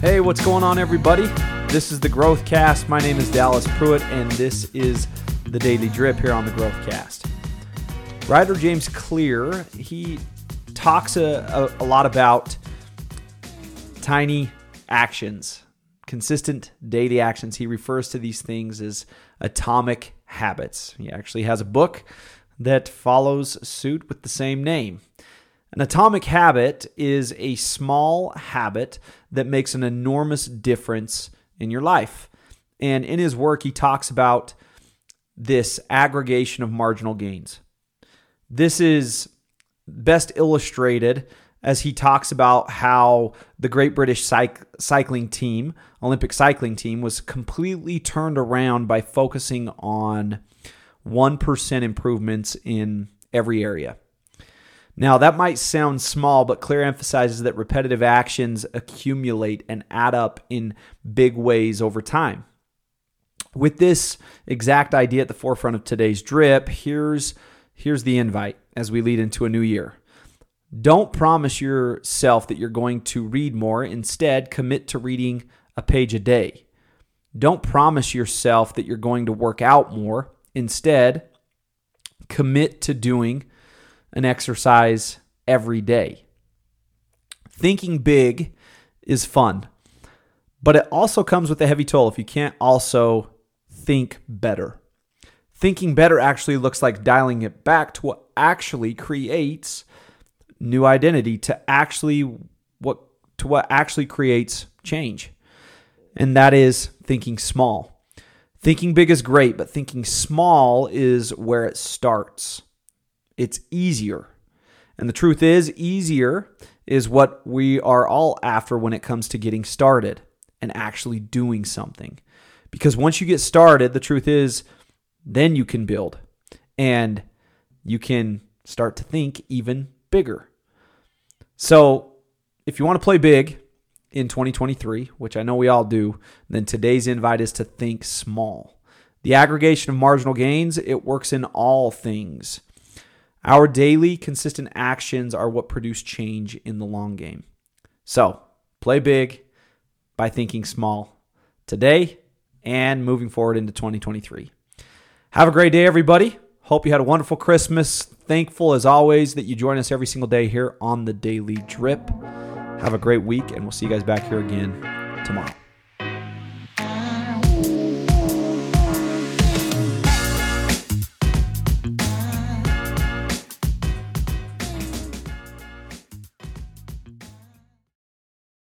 Hey, what's going on, everybody? This is the Growthcast. My name is Dallas Pruitt, and this is the Daily Drip here on the Growth Cast. Writer James Clear, he talks a, a, a lot about tiny actions, consistent daily actions. He refers to these things as atomic habits. He actually has a book that follows suit with the same name. An atomic habit is a small habit that makes an enormous difference in your life. And in his work, he talks about this aggregation of marginal gains. This is best illustrated as he talks about how the Great British Cyc- Cycling Team, Olympic cycling team, was completely turned around by focusing on 1% improvements in every area. Now, that might sound small, but Clear emphasizes that repetitive actions accumulate and add up in big ways over time. With this exact idea at the forefront of today's drip, here's, here's the invite as we lead into a new year. Don't promise yourself that you're going to read more. Instead, commit to reading a page a day. Don't promise yourself that you're going to work out more. Instead, commit to doing an exercise every day. Thinking big is fun, but it also comes with a heavy toll if you can't also think better. Thinking better actually looks like dialing it back to what actually creates new identity to actually what to what actually creates change. And that is thinking small. Thinking big is great, but thinking small is where it starts it's easier. And the truth is, easier is what we are all after when it comes to getting started and actually doing something. Because once you get started, the truth is, then you can build and you can start to think even bigger. So, if you want to play big in 2023, which I know we all do, then today's invite is to think small. The aggregation of marginal gains, it works in all things. Our daily, consistent actions are what produce change in the long game. So, play big by thinking small today and moving forward into 2023. Have a great day, everybody. Hope you had a wonderful Christmas. Thankful, as always, that you join us every single day here on the Daily Drip. Have a great week, and we'll see you guys back here again tomorrow.